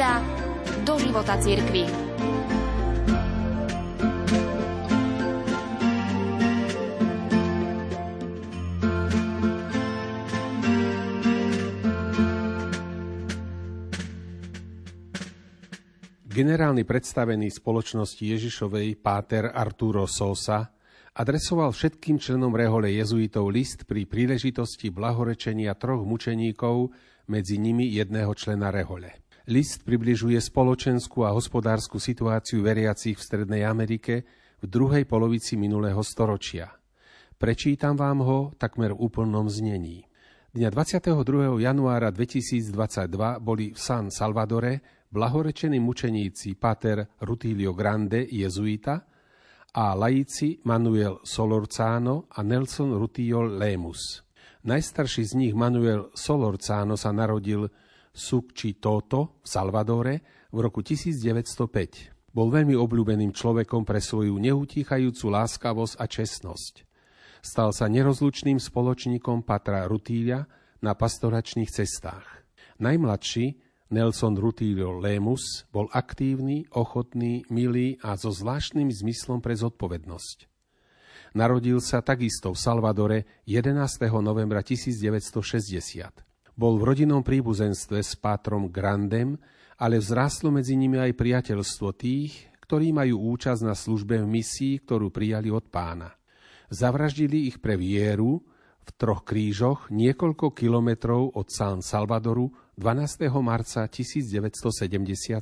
Sonda do života cirkvi. Generálny predstavený spoločnosti Ježišovej Páter Arturo Sosa adresoval všetkým členom rehole jezuitov list pri príležitosti blahorečenia troch mučeníkov, medzi nimi jedného člena rehole. List približuje spoločenskú a hospodárskú situáciu veriacich v Strednej Amerike v druhej polovici minulého storočia. Prečítam vám ho takmer v úplnom znení. Dňa 22. januára 2022 boli v San Salvadore blahorečení mučeníci Pater Rutilio Grande, jezuita, a laici Manuel Solorzano a Nelson Rutiol Lemus. Najstarší z nich Manuel Solorzano sa narodil Sukči Toto v Salvadore v roku 1905. Bol veľmi obľúbeným človekom pre svoju neutíchajúcu láskavosť a čestnosť. Stal sa nerozlučným spoločníkom Patra Rutília na pastoračných cestách. Najmladší Nelson Rutilio Lemus bol aktívny, ochotný, milý a so zvláštnym zmyslom pre zodpovednosť. Narodil sa takisto v Salvadore 11. novembra 1960. Bol v rodinnom príbuzenstve s pátrom Grandem, ale vzrástlo medzi nimi aj priateľstvo tých, ktorí majú účasť na službe v misii, ktorú prijali od pána. Zavraždili ich pre vieru v troch krížoch niekoľko kilometrov od San Salvadoru 12. marca 1977.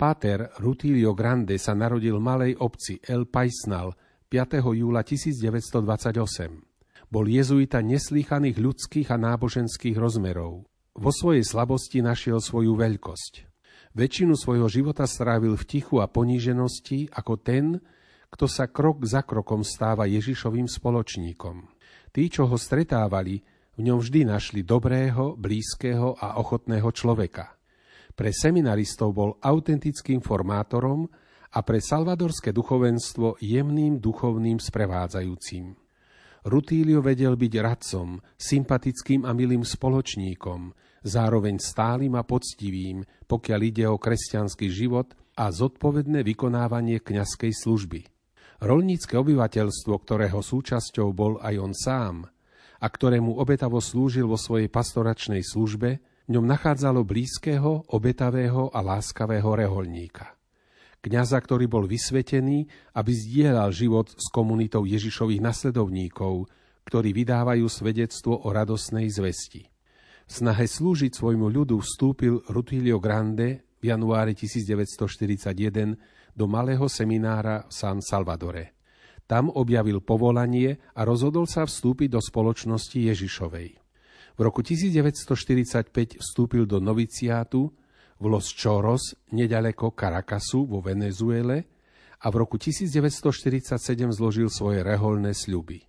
Páter Rutilio Grande sa narodil v malej obci El Paisnal 5. júla 1928. Bol jezuita neslýchaných ľudských a náboženských rozmerov. Vo svojej slabosti našiel svoju veľkosť. Väčšinu svojho života strávil v tichu a poníženosti ako ten, kto sa krok za krokom stáva Ježišovým spoločníkom. Tí, čo ho stretávali, v ňom vždy našli dobrého, blízkeho a ochotného človeka. Pre seminaristov bol autentickým formátorom a pre salvadorské duchovenstvo jemným duchovným sprevádzajúcim. Rutílio vedel byť radcom, sympatickým a milým spoločníkom, zároveň stálym a poctivým, pokiaľ ide o kresťanský život a zodpovedné vykonávanie kňazskej služby. Rolnícke obyvateľstvo, ktorého súčasťou bol aj on sám, a ktorému obetavo slúžil vo svojej pastoračnej službe, v ňom nachádzalo blízkeho, obetavého a láskavého reholníka. Kňaza, ktorý bol vysvetený, aby zdieľal život s komunitou Ježišových nasledovníkov, ktorí vydávajú svedectvo o radosnej zvesti. V snahe slúžiť svojmu ľudu vstúpil Rutilio Grande v januári 1941 do malého seminára v San Salvadore. Tam objavil povolanie a rozhodol sa vstúpiť do spoločnosti Ježišovej. V roku 1945 vstúpil do noviciátu v Los Choros, nedaleko Caracasu vo Venezuele a v roku 1947 zložil svoje reholné sľuby.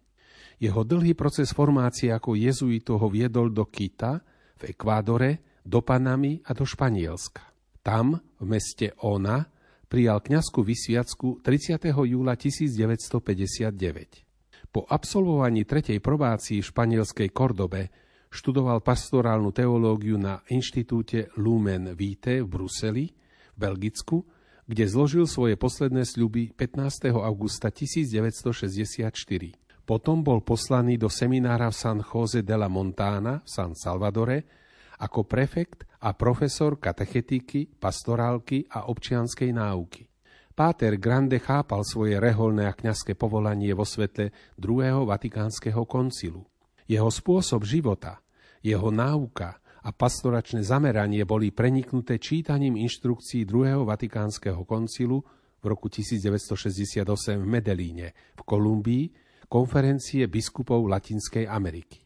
Jeho dlhý proces formácie ako jezuito ho viedol do Kita v Ekvádore, do Panamy a do Španielska. Tam, v meste Ona, prijal kňazskú vysviacku 30. júla 1959. Po absolvovaní tretej probácii v španielskej Kordobe študoval pastorálnu teológiu na inštitúte Lumen Vitae v Bruseli, v Belgicku, kde zložil svoje posledné sľuby 15. augusta 1964. Potom bol poslaný do seminára v San Jose de la Montana v San Salvadore, ako prefekt a profesor katechetiky, pastorálky a občianskej náuky. Páter Grande chápal svoje reholné a kňazské povolanie vo svetle druhého vatikánskeho koncilu. Jeho spôsob života, jeho náuka a pastoračné zameranie boli preniknuté čítaním inštrukcií druhého vatikánskeho koncilu v roku 1968 v Medelíne, v Kolumbii, konferencie biskupov Latinskej Ameriky.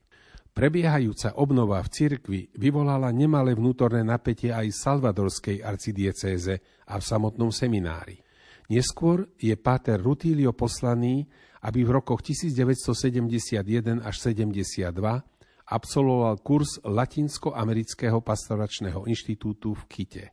Prebiehajúca obnova v cirkvi vyvolala nemalé vnútorné napätie aj salvadorskej arcidiecéze a v samotnom seminári. Neskôr je páter Rutilio poslaný, aby v rokoch 1971 až 72 absolvoval kurz Latinsko-amerického pastoračného inštitútu v Kite.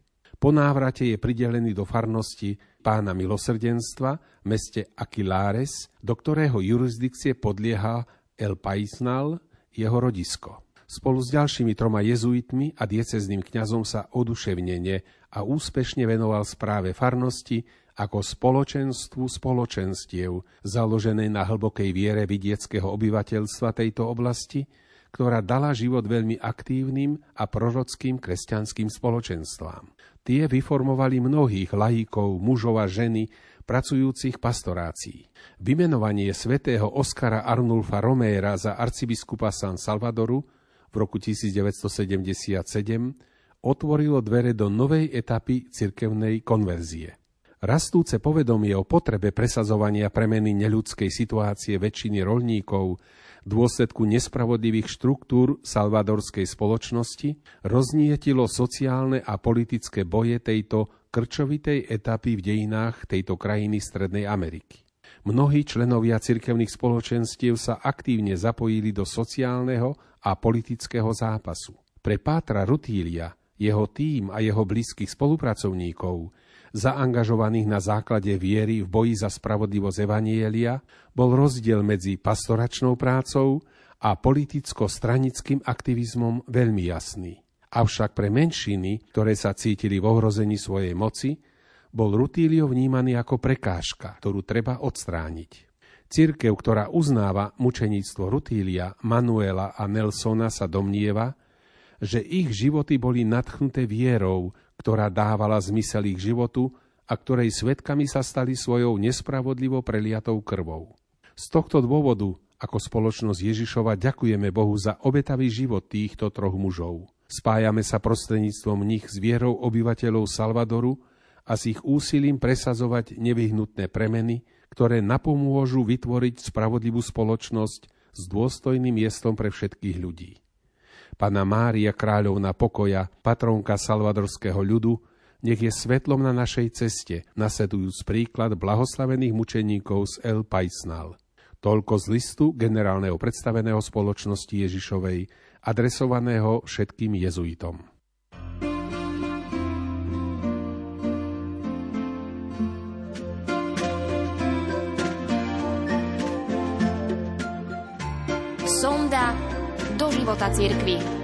Po návrate je pridelený do farnosti pána milosrdenstva v meste Aquilares, do ktorého jurisdikcie podlieha El Paisnal, jeho rodisko. Spolu s ďalšími troma jezuitmi a diecezným kňazom sa oduševnene a úspešne venoval správe farnosti ako spoločenstvu spoločenstiev, založenej na hlbokej viere vidieckého obyvateľstva tejto oblasti, ktorá dala život veľmi aktívnym a prorockým kresťanským spoločenstvám. Tie vyformovali mnohých lajíkov, mužov a ženy, pracujúcich pastorácií. Vymenovanie svätého Oskara Arnulfa Roméra za arcibiskupa San Salvadoru v roku 1977 otvorilo dvere do novej etapy cirkevnej konverzie. Rastúce povedomie o potrebe presazovania premeny neľudskej situácie väčšiny rolníkov v dôsledku nespravodlivých štruktúr salvadorskej spoločnosti roznietilo sociálne a politické boje tejto krčovitej etapy v dejinách tejto krajiny Strednej Ameriky. Mnohí členovia cirkevných spoločenstiev sa aktívne zapojili do sociálneho a politického zápasu. Pre Pátra Rutília, jeho tým a jeho blízkych spolupracovníkov, zaangažovaných na základe viery v boji za spravodlivosť Evanielia, bol rozdiel medzi pastoračnou prácou a politicko-stranickým aktivizmom veľmi jasný. Avšak pre menšiny, ktoré sa cítili v ohrození svojej moci, bol Rutílio vnímaný ako prekážka, ktorú treba odstrániť. Cirkev, ktorá uznáva mučeníctvo Rutília, Manuela a Nelsona, sa domnieva, že ich životy boli nadchnuté vierou, ktorá dávala zmysel ich životu a ktorej svetkami sa stali svojou nespravodlivo preliatou krvou. Z tohto dôvodu, ako spoločnosť Ježišova, ďakujeme Bohu za obetavý život týchto troch mužov. Spájame sa prostredníctvom nich s vierou obyvateľov Salvadoru a s ich úsilím presazovať nevyhnutné premeny, ktoré napomôžu vytvoriť spravodlivú spoločnosť s dôstojným miestom pre všetkých ľudí. Pana Mária kráľovna pokoja, patronka salvadorského ľudu, nech je svetlom na našej ceste, nasledujúc príklad blahoslavených mučeníkov z El Paisnal. Toľko z listu generálneho predstaveného spoločnosti Ježišovej, adresovaného všetkým jezuitom. Života cirkvi.